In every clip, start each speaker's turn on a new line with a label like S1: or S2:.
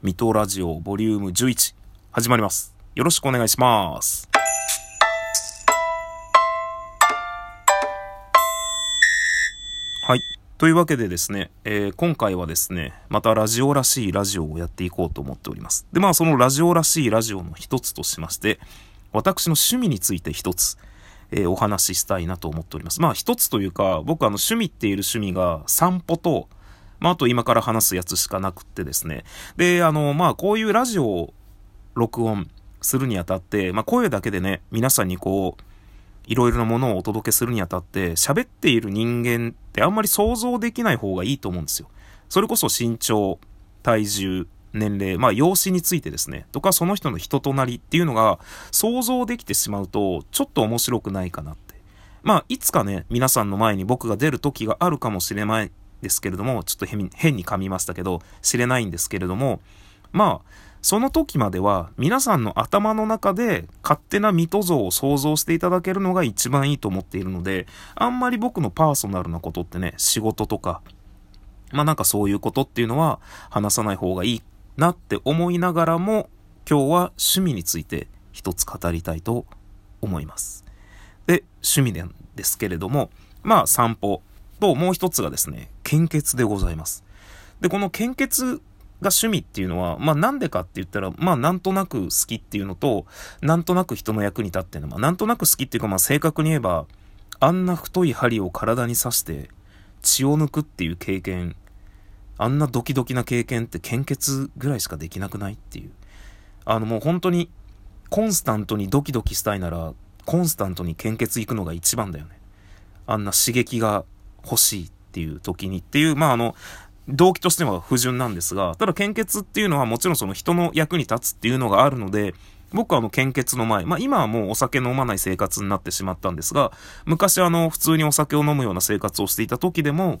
S1: 水戸ラジオボリューム11始まります。よろしくお願いします。はい。というわけでですね、えー今回はですね、またラジオらしいラジオをやっていこうと思っております。で、まあそのラジオらしいラジオの一つとしまして、私の趣味について一つ、えーお話ししたいなと思っております。まあ一つというか、僕あの趣味っている趣味が散歩と、まああと今から話すやつしかなくってですね。で、あの、まあこういうラジオを録音するにあたって、まあ声だけでね、皆さんにこう、いろいろなものをお届けするにあたって、喋っている人間ってあんまり想像できない方がいいと思うんですよ。それこそ身長、体重、年齢、まあ容姿についてですね、とかその人の人となりっていうのが想像できてしまうと、ちょっと面白くないかなって。まあ、いつかね、皆さんの前に僕が出る時があるかもしれないですけれども、ちょっと変に変に噛みましたけど、知れないんですけれども、まあ、その時までは皆さんの頭の中で勝手な水戸像を想像していただけるのが一番いいと思っているので、あんまり僕のパーソナルなことってね、仕事とか、まあなんかそういうことっていうのは話さない方がいいなって思いながらも、今日は趣味について一つ語りたいと思います。で、趣味なんですけれども、まあ散歩ともう一つがですね、献血でございます。で、この献血が趣味っていうのは、まあなんでかって言ったら、まあなんとなく好きっていうのと、なんとなく人の役に立ってるの、まあなんとなく好きっていうか、まあ正確に言えば、あんな太い針を体に刺して血を抜くっていう経験、あんなドキドキな経験って献血ぐらいしかできなくないっていう。あのもう本当にコンスタントにドキドキしたいなら、コンスタントに献血行くのが一番だよね。あんな刺激が欲しいっていう時にっていう、まああの、動機としては不純なんですが、ただ献血っていうのはもちろんその人の役に立つっていうのがあるので、僕はあの献血の前、まあ今はもうお酒飲まない生活になってしまったんですが、昔あの普通にお酒を飲むような生活をしていた時でも、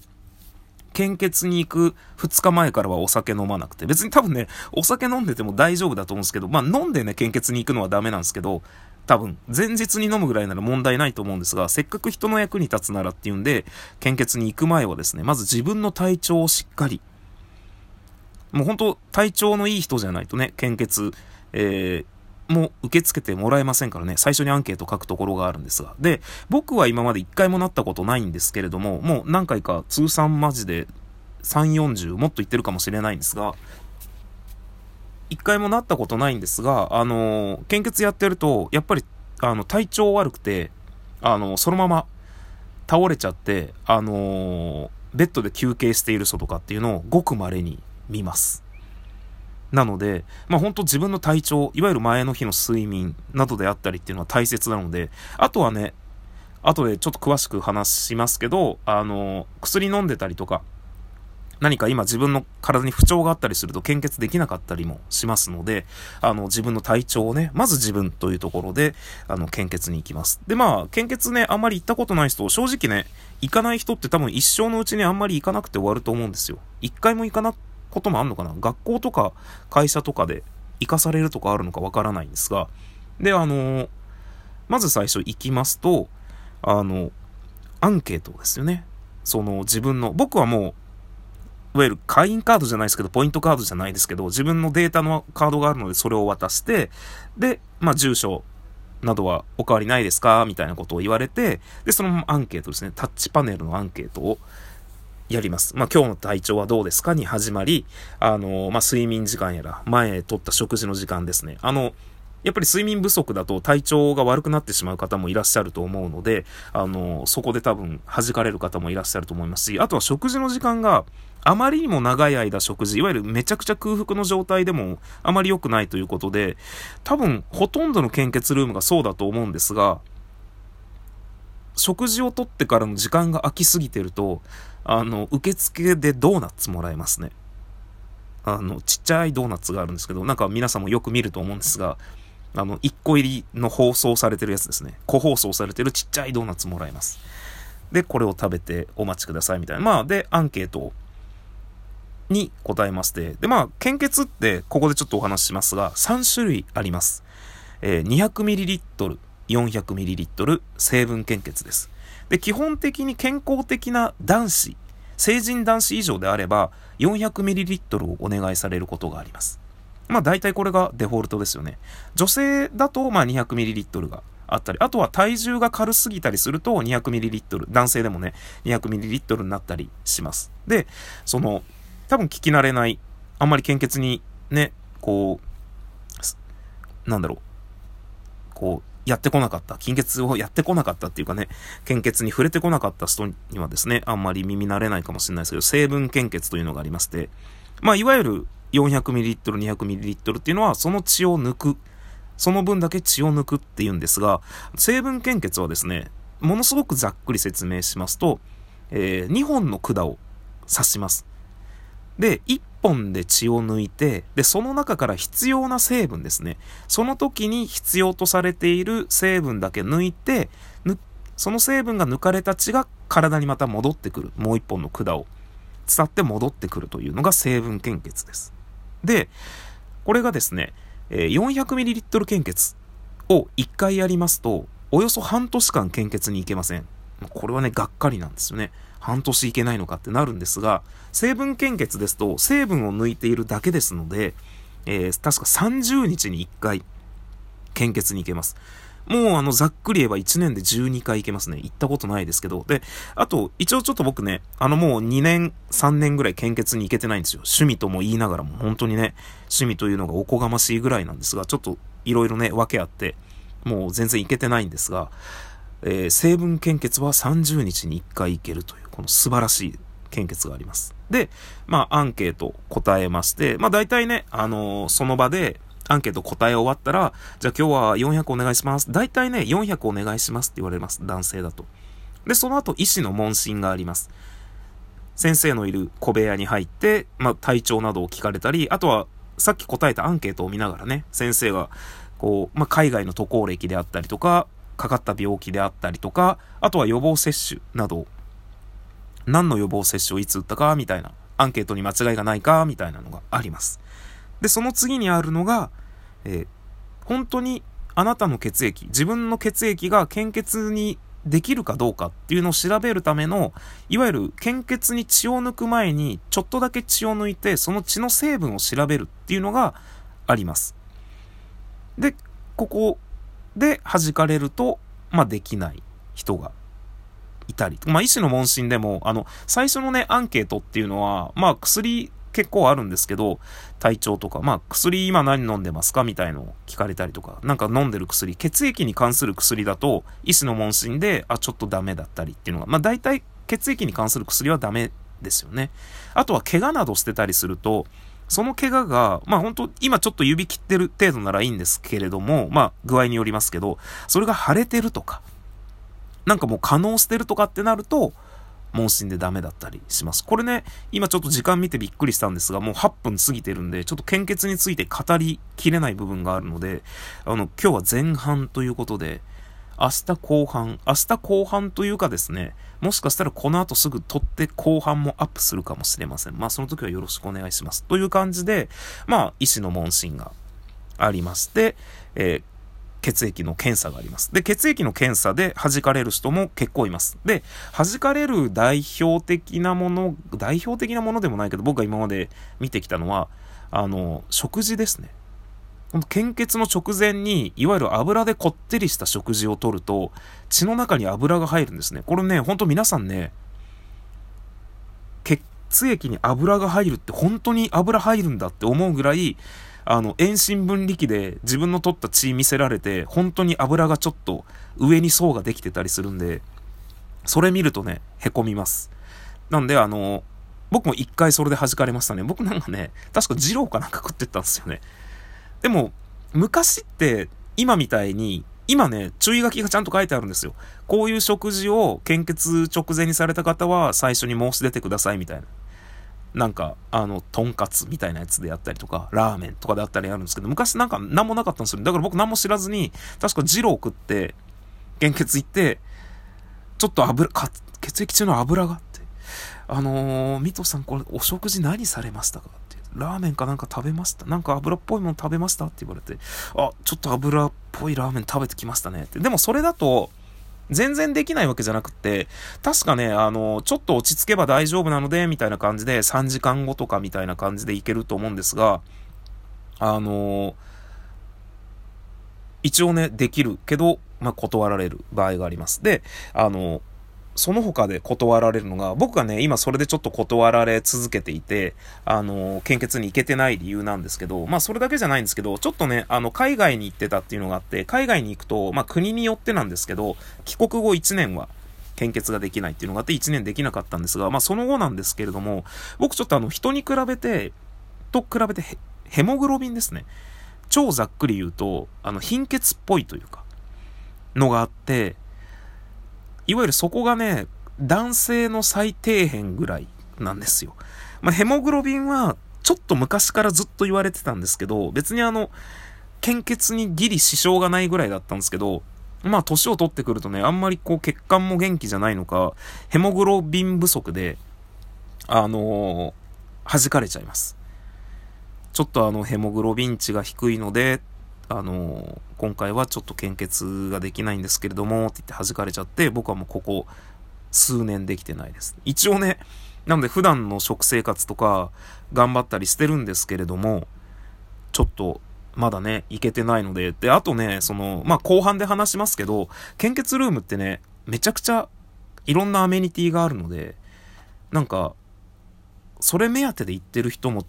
S1: 献血に行く2日前からはお酒飲まなくて、別に多分ね、お酒飲んでても大丈夫だと思うんですけど、まあ飲んでね、献血に行くのはダメなんですけど、多分、前日に飲むぐらいなら問題ないと思うんですが、せっかく人の役に立つならっていうんで、献血に行く前はですね、まず自分の体調をしっかり、もう本当体調のいい人じゃないとね、献血、えー、もう受け付けてもらえませんからね、最初にアンケート書くところがあるんですが。で、僕は今まで一回もなったことないんですけれども、もう何回か通算マジで3、40もっと言ってるかもしれないんですが、一回もなったことないんですが、あの献血やってると、やっぱり、あの、体調悪くて、あのそのまま倒れちゃって、あのベッドで休憩している人とかっていうのをごく稀に見ます。なので、まあ本当自分の体調、いわゆる前の日の睡眠などであったりっていうのは大切なので、あとはね、後でちょっと詳しく話しますけど、あの、薬飲んでたりとか、何か今自分の体に不調があったりすると献血できなかったりもしますので、あの自分の体調をね、まず自分というところで、あの献血に行きます。でまあ、献血ね、あんまり行ったことない人、正直ね、行かない人って多分一生のうちにあんまり行かなくて終わると思うんですよ。一回も行かなこともあんのかな？学校とか会社とかで行かされるとかあるのかわからないんですが、で、あのまず最初行きますと、あの、アンケートですよね。その自分の、僕はもう、わゆる会員カードじゃないですけど、ポイントカードじゃないですけど、自分のデータのカードがあるので、それを渡して、で、まあ、住所などはお変わりないですかみたいなことを言われて、で、そのままアンケートですね、タッチパネルのアンケートをやります。まあ、今日の体調はどうですかに始まり、あの、まあ、睡眠時間やら、前取った食事の時間ですね。あの、やっぱり睡眠不足だと体調が悪くなってしまう方もいらっしゃると思うので、あの、そこで多分弾かれる方もいらっしゃると思いますし、あとは食事の時間があまりにも長い間食事、いわゆるめちゃくちゃ空腹の状態でもあまり良くないということで、多分ほとんどの献血ルームがそうだと思うんですが、食事をとってからの時間が空きすぎてると、あの、受付でドーナツもらえますね。あの、ちっちゃいドーナツがあるんですけど、なんか皆さんもよく見ると思うんですが、あの、1個入りの包装されてるやつですね。個包装されてるちっちゃいドーナツもらえます。で、これを食べてお待ちくださいみたいな。まあ、で、アンケートをに答えまして。で、まあ、献血って、ここでちょっとお話ししますが、3種類あります。えー、200ml、400ml、成分献血です。で、基本的に健康的な男子、成人男子以上であれば、400ml をお願いされることがあります。まあ大体これがデフォルトですよね。女性だとまあ 200ml があったり、あとは体重が軽すぎたりすると 200ml、男性でもね、200ml になったりします。で、その、多分聞き慣れない、あんまり献血にね、こう、なんだろう、こう、やってこなかった、金欠をやってこなかったっていうかね、献血に触れてこなかった人にはですね、あんまり耳慣れないかもしれないですけど、成分献血というのがありまして、まあ、いわゆる 400ml、200ml っていうのは、その血を抜く、その分だけ血を抜くっていうんですが、成分献血はですね、ものすごくざっくり説明しますと、えー、2本の管を刺します。で、1本で血を抜いて、で、その中から必要な成分ですね。その時に必要とされている成分だけ抜いて、その成分が抜かれた血が体にまた戻ってくる。もう1本の管を伝って戻ってくるというのが成分献血です。で、これがですね、400ml 献血を1回やりますと、およそ半年間献血に行けません。これはね、がっかりなんですよね。半年いけないのかってなるんですが、成分献血ですと成分を抜いているだけですので、えー、確か30日に1回献血に行けます。もうあの、ざっくり言えば1年で12回行けますね。行ったことないですけど。で、あと、一応ちょっと僕ね、あのもう2年、3年ぐらい献血に行けてないんですよ。趣味とも言いながらも、本当にね、趣味というのがおこがましいぐらいなんですが、ちょっといろいろね、分けあって、もう全然行けてないんですが、えー、成分献血は30日に1回行けるという、この素晴らしい献血があります。で、まあ、アンケート答えまして、まあ、大体ね、あのー、その場で、アンケート答え終わったら、じゃあ今日は400お願いします。大体ね、400お願いしますって言われます。男性だと。で、その後、医師の問診があります。先生のいる小部屋に入って、まあ、体調などを聞かれたり、あとは、さっき答えたアンケートを見ながらね、先生が、こう、まあ、海外の渡航歴であったりとか、かかった病気であったりとか、あとは予防接種など、何の予防接種をいつ打ったか、みたいな、アンケートに間違いがないか、みたいなのがあります。で、その次にあるのが、えー、本当にあなたの血液、自分の血液が献血にできるかどうかっていうのを調べるための、いわゆる献血に血を抜く前に、ちょっとだけ血を抜いて、その血の成分を調べるっていうのがあります。で、ここで弾かれると、まあ、できない人がいたり。まあ、医師の問診でも、あの、最初のね、アンケートっていうのは、まあ、薬結構あるんですけど、体調とか、まあ、薬今何飲んでますか？みたいのを聞かれたりとか、なんか飲んでる薬、血液に関する薬だと、医師の問診で、あ、ちょっとダメだったりっていうのが、まあ、大体血液に関する薬はダメですよね。あとは怪我などしてたりすると、その怪我が、まあ本当今ちょっと指切ってる程度ならいいんですけれども、まあ具合によりますけど、それが腫れてるとか、なんかもう可能捨てるとかってなると、問診でダメだったりします。これね、今ちょっと時間見てびっくりしたんですが、もう8分過ぎてるんで、ちょっと献血について語りきれない部分があるので、あの、今日は前半ということで、明日後半、明日後半というかですね、もしかしたらこの後すぐ撮って後半もアップするかもしれません。まあその時はよろしくお願いします。という感じで、まあ医師の問診がありまして、えー、血液の検査があります。で、血液の検査で弾かれる人も結構います。で、弾かれる代表的なもの、代表的なものでもないけど、僕が今まで見てきたのは、あの、食事ですね。献血の直前に、いわゆる油でこってりした食事をとると、血の中に油が入るんですね。これね、ほんと皆さんね、血液に油が入るって本当に油入るんだって思うぐらい、あの、遠心分離機で自分の取った血見せられて、本当に油がちょっと上に層ができてたりするんで、それ見るとね、凹みます。なんで、あの、僕も一回それで弾かれましたね。僕なんかね、確か二郎かなんか食ってったんですよね。でも、昔って、今みたいに、今ね、注意書きがちゃんと書いてあるんですよ。こういう食事を献血直前にされた方は最初に申し出てくださいみたいな。なんか、あの、とんかつみたいなやつであったりとか、ラーメンとかであったりあるんですけど、昔なんか何もなかったんですよ。だから僕何も知らずに、確か二郎食って、献血行って、ちょっと油、か血液中の油があって、あのー、ミトさんこれお食事何されましたかって。ラーメンかなんか食べました？なんか油っぽいもの食べました？って言われて、あ、ちょっと油っぽいラーメン食べてきましたねって。でもそれだと、全然できないわけじゃなくて、確かね、あの、ちょっと落ち着けば大丈夫なので、みたいな感じで、3時間後とかみたいな感じでいけると思うんですが、あの、一応ね、できるけど、まあ、断られる場合があります。で、あの、その他で断られるのが、僕がね、今それでちょっと断られ続けていて、あの、献血に行けてない理由なんですけど、まあそれだけじゃないんですけど、ちょっとね、あの、海外に行ってたっていうのがあって、海外に行くと、まあ国によってなんですけど、帰国後1年は献血ができないっていうのがあって1年できなかったんですが、まあその後なんですけれども、僕ちょっとあの、人に比べて、と比べてヘモグロビンですね。超ざっくり言うと、あの、貧血っぽいというか、のがあって、いわゆるそこがね、男性の最底辺ぐらいなんですよ。まあ、ヘモグロビンは、ちょっと昔からずっと言われてたんですけど、別にあの、献血にギリ支障がないぐらいだったんですけど、まあ、年を取ってくるとね、あんまりこう、血管も元気じゃないのか、ヘモグロビン不足で、あのー、弾かれちゃいます。ちょっとあの、ヘモグロビン値が低いので、あの今回はちょっと献血ができないんですけれども、って言って弾かれちゃって、僕はもうここ数年できてないです。一応ね、なので普段の食生活とか頑張ったりしてるんですけれども、ちょっとまだね、いけてないので、で、あとね、その、まあ、後半で話しますけど、献血ルームってね、めちゃくちゃいろんなアメニティがあるので、なんか、それ目当てで行ってる人も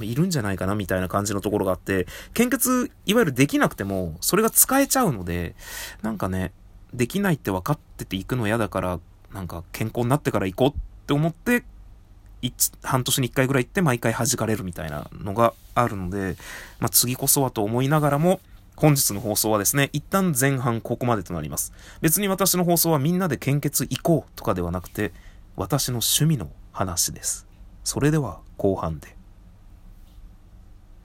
S1: いるんじゃないかなみたいな感じのところがあって、献血、いわゆるできなくても、それが使えちゃうので、なんかね、できないって分かってて行くの嫌だから、なんか健康になってから行こうって思って、半年に1回ぐらい行って毎回弾かれるみたいなのがあるので、まあ、次こそはと思いながらも、本日の放送はですね、一旦前半ここまでとなります。別に私の放送はみんなで献血行こうとかではなくて、私の趣味の話です。それでは後半で。